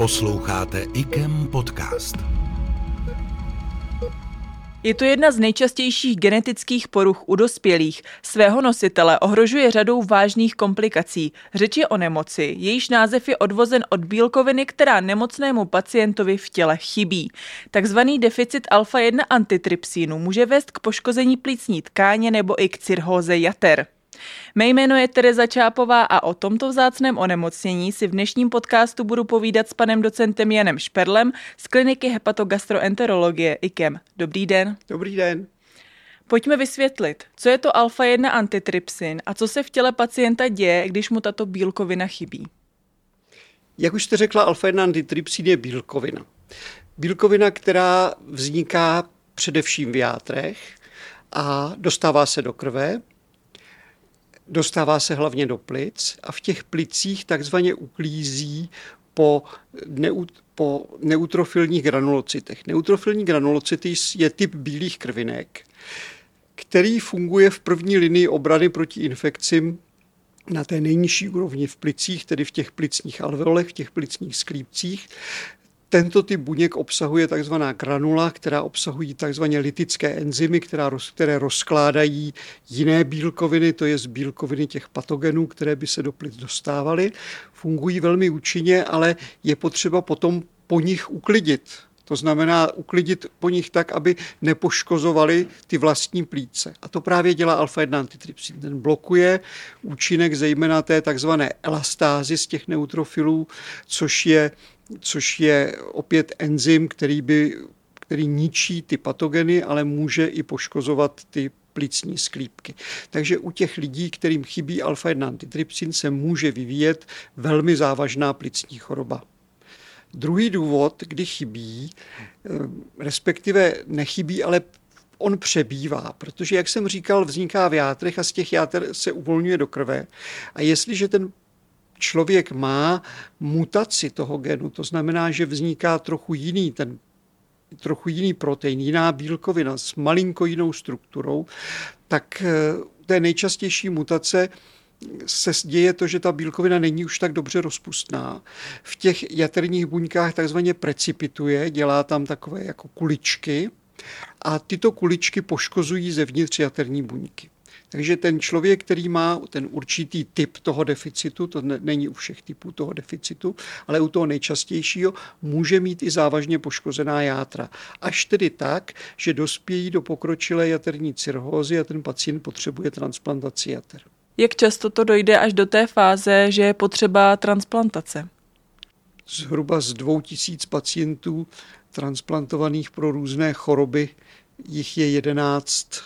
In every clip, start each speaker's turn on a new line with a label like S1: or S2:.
S1: Posloucháte IKEM podcast.
S2: Je to jedna z nejčastějších genetických poruch u dospělých. Svého nositele ohrožuje řadou vážných komplikací. Řeč je o nemoci, jejíž název je odvozen od bílkoviny, která nemocnému pacientovi v těle chybí. Takzvaný deficit alfa-1 antitrypsínu může vést k poškození plícní tkáně nebo i k cirhóze jater. Mé jméno je Tereza Čápová a o tomto vzácném onemocnění si v dnešním podcastu budu povídat s panem docentem Janem Šperlem z kliniky hepatogastroenterologie IKEM. Dobrý den.
S3: Dobrý den.
S2: Pojďme vysvětlit, co je to alfa-1 antitrypsin a co se v těle pacienta děje, když mu tato bílkovina chybí.
S3: Jak už jste řekla, alfa-1 antitrypsin je bílkovina. Bílkovina, která vzniká především v játrech a dostává se do krve dostává se hlavně do plic a v těch plicích takzvaně uklízí po, neut, po neutrofilních granulocitech. Neutrofilní granulocity je typ bílých krvinek, který funguje v první linii obrany proti infekcím na té nejnižší úrovni v plicích, tedy v těch plicních alveolech, v těch plicních sklípcích. Tento typ buněk obsahuje takzvaná granula, která obsahují takzvané litické enzymy, která, které rozkládají jiné bílkoviny, to je z bílkoviny těch patogenů, které by se do plic dostávaly. Fungují velmi účinně, ale je potřeba potom po nich uklidit. To znamená uklidit po nich tak, aby nepoškozovali ty vlastní plíce. A to právě dělá alfa-1 antitrypsin. Ten blokuje účinek zejména té takzvané elastázy z těch neutrofilů, což je což je opět enzym, který, by, který ničí ty patogeny, ale může i poškozovat ty plicní sklípky. Takže u těch lidí, kterým chybí alfa-1 antitrypsin, se může vyvíjet velmi závažná plicní choroba. Druhý důvod, kdy chybí, eh, respektive nechybí, ale on přebývá, protože, jak jsem říkal, vzniká v játrech a z těch játer se uvolňuje do krve. A jestliže ten člověk má mutaci toho genu, to znamená, že vzniká trochu jiný ten trochu jiný protein, jiná bílkovina s malinko jinou strukturou, tak eh, té nejčastější mutace se děje to, že ta bílkovina není už tak dobře rozpustná. V těch jaterních buňkách takzvaně precipituje, dělá tam takové jako kuličky a tyto kuličky poškozují zevnitř jaterní buňky. Takže ten člověk, který má ten určitý typ toho deficitu, to není u všech typů toho deficitu, ale u toho nejčastějšího, může mít i závažně poškozená játra. Až tedy tak, že dospějí do pokročilé jaterní cirhózy a ten pacient potřebuje transplantaci jater.
S2: Jak často to dojde až do té fáze, že je potřeba transplantace?
S3: Zhruba z 2000 pacientů transplantovaných pro různé choroby jich je 11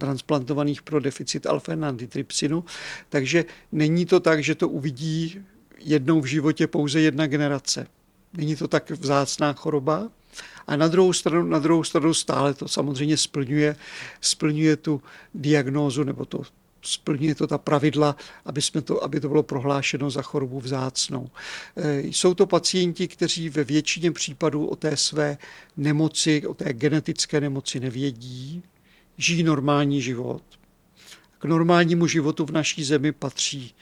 S3: transplantovaných pro deficit alfa-antitrypsinu. Takže není to tak, že to uvidí jednou v životě pouze jedna generace. Není to tak vzácná choroba. A na druhou stranu, na druhou stranu stále to samozřejmě splňuje, splňuje tu diagnózu nebo to splňuje to ta pravidla, aby, jsme to, aby to bylo prohlášeno za chorobu vzácnou. E, jsou to pacienti, kteří ve většině případů o té své nemoci, o té genetické nemoci nevědí, žijí normální život. K normálnímu životu v naší zemi patří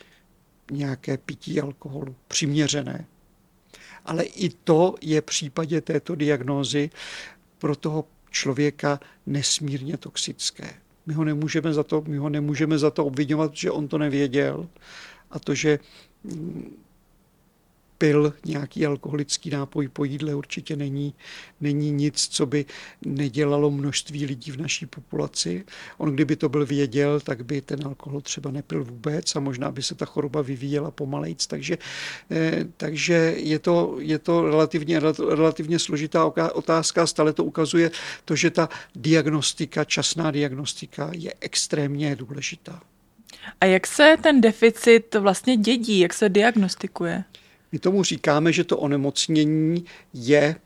S3: nějaké pití alkoholu, přiměřené. Ale i to je v případě této diagnózy pro toho člověka nesmírně toxické. My ho nemůžeme za to, my ho nemůžeme za to obvinovat, že on to nevěděl a to, že pil nějaký alkoholický nápoj po jídle určitě není, není nic, co by nedělalo množství lidí v naší populaci. On kdyby to byl věděl, tak by ten alkohol třeba nepil vůbec a možná by se ta choroba vyvíjela pomalejc. Takže, eh, takže je, to, je to relativně, relativně složitá otázka. Stále to ukazuje to, že ta diagnostika, časná diagnostika je extrémně důležitá.
S2: A jak se ten deficit vlastně dědí, jak se diagnostikuje?
S3: My tomu říkáme, že to onemocnění je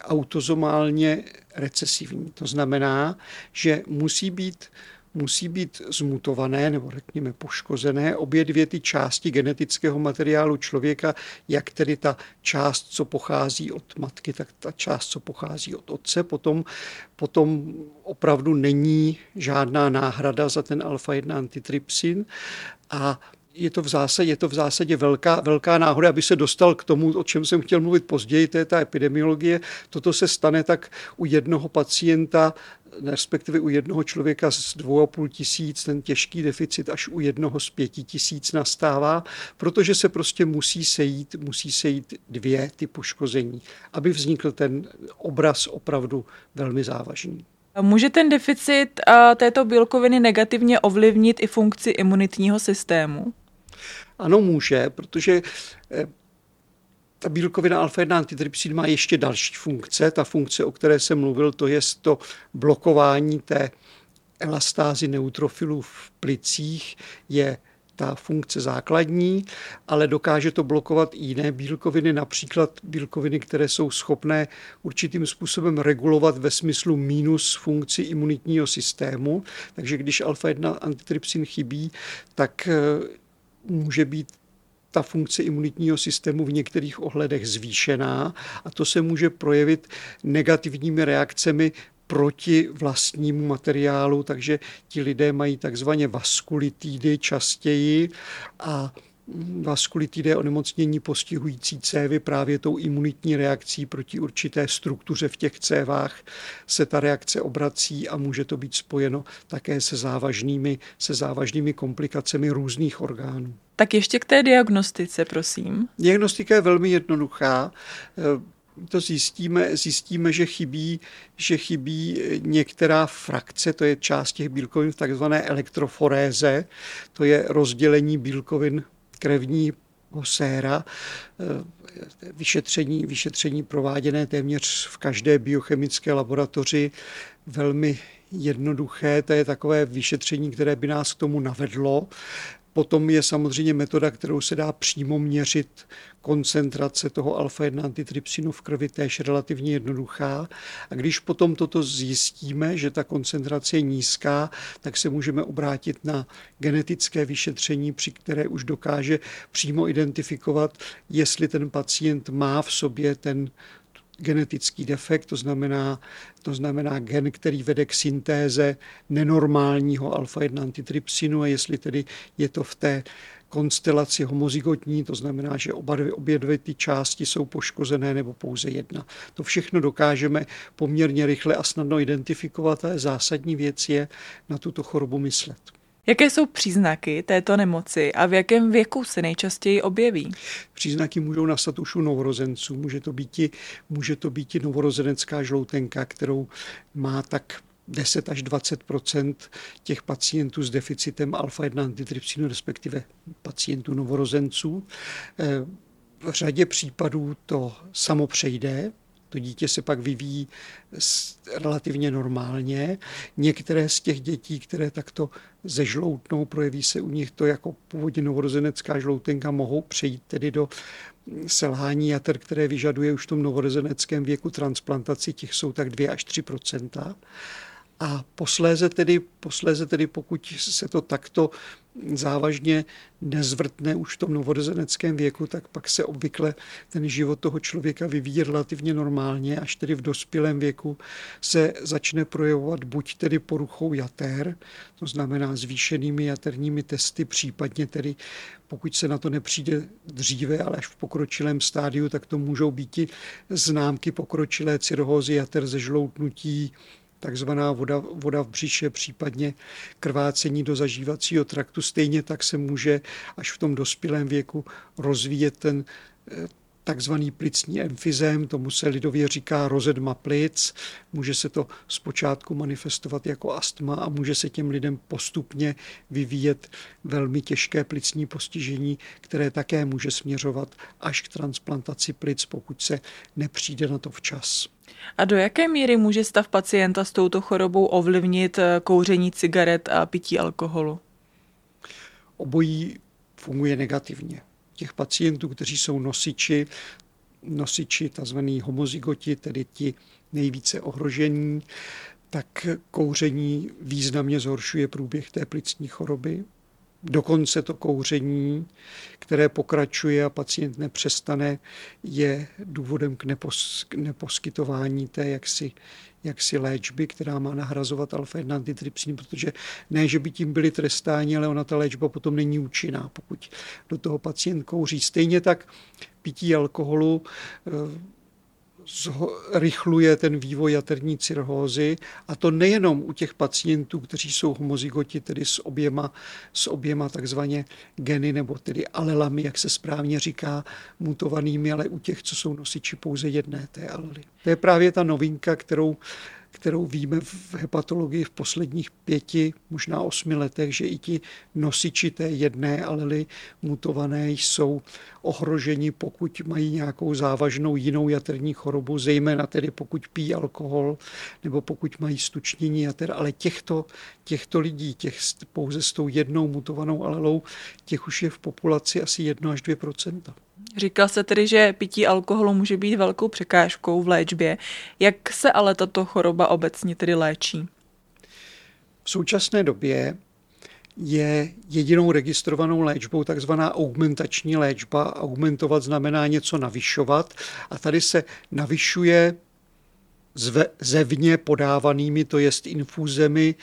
S3: autozomálně recesivní. To znamená, že musí být musí být zmutované nebo řekněme poškozené obě dvě ty části genetického materiálu člověka, jak tedy ta část, co pochází od matky, tak ta část, co pochází od otce. Potom, potom opravdu není žádná náhrada za ten alfa-1 antitrypsin a je to v zásadě, je to v zásadě velká, velká náhoda, aby se dostal k tomu, o čem jsem chtěl mluvit později, to je ta epidemiologie. Toto se stane tak u jednoho pacienta, respektive u jednoho člověka z dvou a půl tisíc, ten těžký deficit až u jednoho z pěti tisíc nastává, protože se prostě musí sejít, musí sejít dvě ty poškození, aby vznikl ten obraz opravdu velmi závažný.
S2: Může ten deficit této bílkoviny negativně ovlivnit i funkci imunitního systému?
S3: Ano, může, protože eh, ta bílkovina alfa-1 antitrypsin má ještě další funkce. Ta funkce, o které jsem mluvil, to je to blokování té elastázy neutrofilů v plicích, je ta funkce základní, ale dokáže to blokovat i jiné bílkoviny, například bílkoviny, které jsou schopné určitým způsobem regulovat ve smyslu minus funkci imunitního systému. Takže když alfa-1 antitrypsin chybí, tak eh, může být ta funkce imunitního systému v některých ohledech zvýšená a to se může projevit negativními reakcemi proti vlastnímu materiálu, takže ti lidé mají takzvaně vaskulitidy častěji a vaskulitidy onemocnění postihující cévy právě tou imunitní reakcí proti určité struktuře v těch cévách se ta reakce obrací a může to být spojeno také se závažnými, se závažnými komplikacemi různých orgánů.
S2: Tak ještě k té diagnostice, prosím.
S3: Diagnostika je velmi jednoduchá to zjistíme, zjistíme, že chybí, že chybí některá frakce, to je část těch bílkovin v takzvané elektroforéze, to je rozdělení bílkovin krevního séra, vyšetření, vyšetření prováděné téměř v každé biochemické laboratoři, velmi jednoduché, to je takové vyšetření, které by nás k tomu navedlo. Potom je samozřejmě metoda, kterou se dá přímo měřit koncentrace toho alfa-1 antitrypsinu v krvi, též relativně jednoduchá. A když potom toto zjistíme, že ta koncentrace je nízká, tak se můžeme obrátit na genetické vyšetření, při které už dokáže přímo identifikovat, jestli ten pacient má v sobě ten genetický defekt, to znamená, to znamená gen, který vede k syntéze nenormálního alfa-1 antitrypsinu a jestli tedy je to v té konstelaci homozygotní, to znamená, že oba dvě, obě dvě ty části jsou poškozené nebo pouze jedna. To všechno dokážeme poměrně rychle a snadno identifikovat, ale zásadní věc je na tuto chorobu myslet.
S2: Jaké jsou příznaky této nemoci a v jakém věku se nejčastěji objeví?
S3: Příznaky můžou nastat už u novorozenců. Může to být, může to být novorozenecká žloutenka, kterou má tak 10 až 20% těch pacientů s deficitem alfa-1 antitrypsinu, respektive pacientů novorozenců. Eh, v řadě případů to samo přejde, to dítě se pak vyvíjí relativně normálně. Některé z těch dětí, které takto zežloutnou, projeví se u nich to jako původně novorozenecká žloutenka, mohou přejít tedy do selhání jater, které vyžaduje už v tom novorozeneckém věku transplantaci, těch jsou tak 2 až 3 a posléze tedy, posléze tedy, pokud se to takto závažně nezvrtne už v tom novorozeneckém věku, tak pak se obvykle ten život toho člověka vyvíjí relativně normálně, až tedy v dospělém věku se začne projevovat buď tedy poruchou jater, to znamená zvýšenými jaterními testy, případně tedy pokud se na to nepřijde dříve, ale až v pokročilém stádiu, tak to můžou být i známky pokročilé cirhózy jater ze žloutnutí, takzvaná voda, voda v břiše, případně krvácení do zažívacího traktu. Stejně tak se může až v tom dospělém věku rozvíjet ten eh, takzvaný plicní emfizem, tomu se lidově říká rozedma plic. Může se to zpočátku manifestovat jako astma a může se těm lidem postupně vyvíjet velmi těžké plicní postižení, které také může směřovat až k transplantaci plic, pokud se nepřijde na to včas.
S2: A do jaké míry může stav pacienta s touto chorobou ovlivnit eh, kouření cigaret a pití alkoholu?
S3: Obojí funguje negativně. Těch pacientů, kteří jsou nosiči, nosiči tzv. homozygoti, tedy ti nejvíce ohrožení, tak kouření významně zhoršuje průběh té plicní choroby. Dokonce to kouření, které pokračuje a pacient nepřestane, je důvodem k, nepos, k neposkytování té jaksi, jaksi léčby, která má nahrazovat alfa-1 antitrypsin, protože ne, že by tím byli trestáni, ale ona ta léčba potom není účinná, pokud do toho pacient kouří. Stejně tak pití alkoholu eh, rychluje ten vývoj jaterní cirhózy a to nejenom u těch pacientů, kteří jsou homozygoti, tedy s oběma, s oběma takzvaně geny nebo tedy alelami, jak se správně říká, mutovanými, ale u těch, co jsou nosiči pouze jedné té alely. To je právě ta novinka, kterou kterou víme v hepatologii v posledních pěti, možná osmi letech, že i ti nosiči té jedné alely mutované jsou ohroženi, pokud mají nějakou závažnou jinou jaterní chorobu, zejména tedy pokud pijí alkohol nebo pokud mají stučnění jater, ale těchto, těchto lidí, těch pouze s tou jednou mutovanou alelou, těch už je v populaci asi 1 až 2
S2: Říkal se tedy, že pití alkoholu může být velkou překážkou v léčbě. Jak se ale tato choroba obecně tedy léčí?
S3: V současné době je jedinou registrovanou léčbou takzvaná augmentační léčba. Augmentovat znamená něco navyšovat a tady se navyšuje zve, zevně podávanými, to jest infúzemi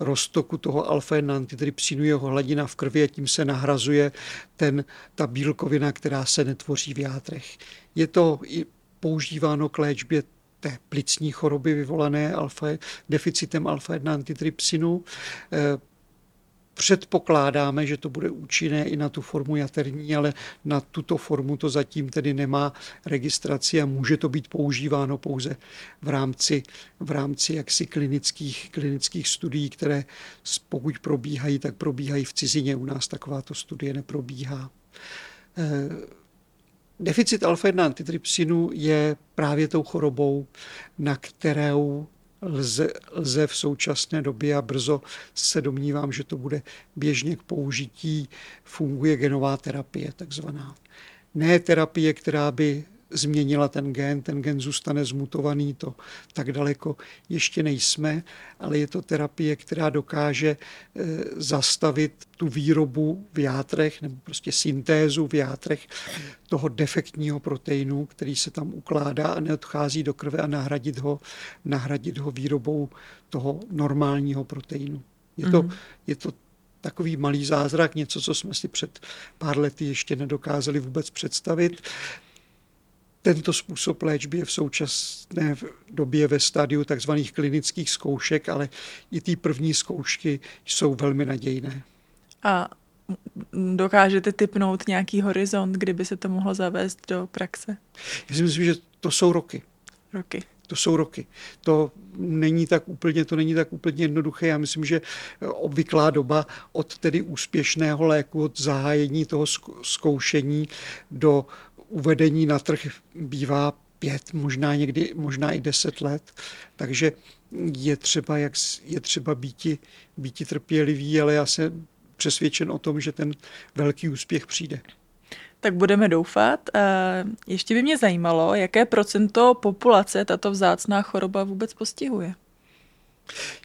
S3: roztoku toho alfa-1 antitrypsinu, jeho hladina v krvi a tím se nahrazuje ten, ta bílkovina, která se netvoří v játrech. Je to i používáno k léčbě té plicní choroby vyvolané alfa, deficitem alfa-1 antitrypsinu. Předpokládáme, že to bude účinné i na tu formu jaterní, ale na tuto formu to zatím tedy nemá registraci a může to být používáno pouze v rámci, v rámci jaksi klinických, klinických studií, které pokud probíhají, tak probíhají v cizině. U nás takováto studie neprobíhá. Eh, deficit alfa-1 antitrypsinu je právě tou chorobou, na kterou lze, lze v současné době a brzo se domnívám, že to bude běžně k použití, funguje genová terapie takzvaná. Ne terapie, která by změnila ten gen, ten gen zůstane zmutovaný, to tak daleko ještě nejsme, ale je to terapie, která dokáže e, zastavit tu výrobu v játrech nebo prostě syntézu v játrech toho defektního proteinu, který se tam ukládá a neodchází do krve a nahradit ho, nahradit ho výrobou toho normálního proteinu. Je to, mm-hmm. je to takový malý zázrak, něco, co jsme si před pár lety ještě nedokázali vůbec představit. Tento způsob léčby je v současné době ve stádiu tzv. klinických zkoušek, ale i ty první zkoušky jsou velmi nadějné.
S2: A dokážete typnout nějaký horizont, kdyby se to mohlo zavést do praxe?
S3: Já si myslím, že to jsou roky.
S2: Roky.
S3: To jsou roky. To není tak úplně, to není tak úplně jednoduché. Já myslím, že obvyklá doba od tedy úspěšného léku, od zahájení toho zkoušení do uvedení na trh bývá pět, možná někdy, možná i deset let. Takže je třeba, jak, je třeba býti, býti trpělivý, ale já jsem přesvědčen o tom, že ten velký úspěch přijde.
S2: Tak budeme doufat. Ještě by mě zajímalo, jaké procento populace tato vzácná choroba vůbec postihuje.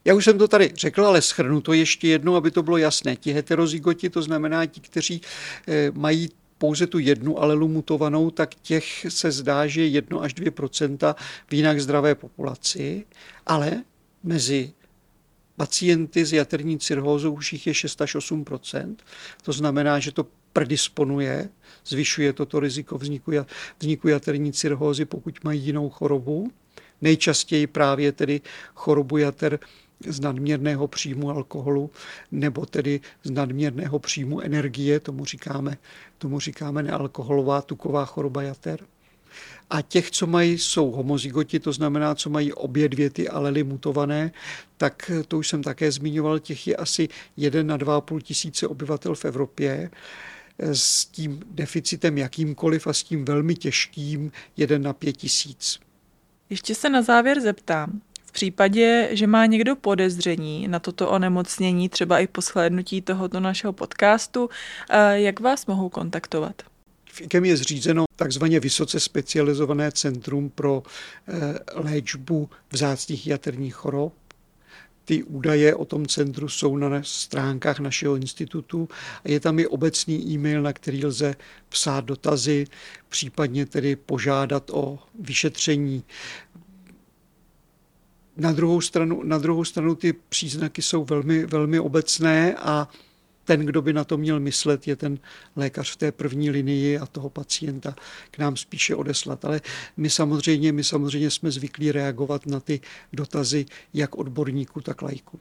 S3: Já už jsem to tady řekl, ale schrnu to ještě jednou, aby to bylo jasné. Ti heterozygoti, to znamená ti, kteří eh, mají pouze tu jednu alelu mutovanou, tak těch se zdá, že 1 až 2% v jinak zdravé populaci, ale mezi pacienty s jaterní cirhózou už jich je 6 až 8% To znamená, že to predisponuje, zvyšuje toto riziko vzniku, vzniku jaterní cirhózy, pokud mají jinou chorobu. Nejčastěji právě tedy chorobu jater z nadměrného příjmu alkoholu nebo tedy z nadměrného příjmu energie, tomu říkáme, tomu říkáme nealkoholová tuková choroba jater. A těch, co mají, jsou homozygoti, to znamená, co mají obě dvě ty alely mutované, tak to už jsem také zmiňoval, těch je asi 1 na 2,5 tisíce obyvatel v Evropě s tím deficitem jakýmkoliv a s tím velmi těžkým 1 na 5 tisíc.
S2: Ještě se na závěr zeptám, případě, že má někdo podezření na toto onemocnění, třeba i po shlédnutí tohoto našeho podcastu, eh, jak vás mohou kontaktovat?
S3: V IKEM je zřízeno takzvaně vysoce specializované centrum pro eh, léčbu vzácných jaterních chorob. Ty údaje o tom centru jsou na stránkách našeho institutu a je tam i obecný e-mail, na který lze psát dotazy, případně tedy požádat o vyšetření. Na druhou stranu, na druhou stranu ty příznaky jsou velmi, velmi obecné a ten, kdo by na to měl myslet, je ten lékař v té první linii a toho pacienta k nám spíše odeslat. Ale my samozřejmě, my samozřejmě jsme zvyklí reagovat na ty dotazy jak odborníků, tak lajků.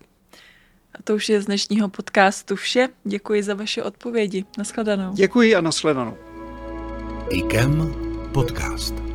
S2: A to už je z dnešního podcastu vše. Děkuji za vaše odpovědi. Naschledanou.
S3: Děkuji a naschledanou.
S1: IKEM podcast.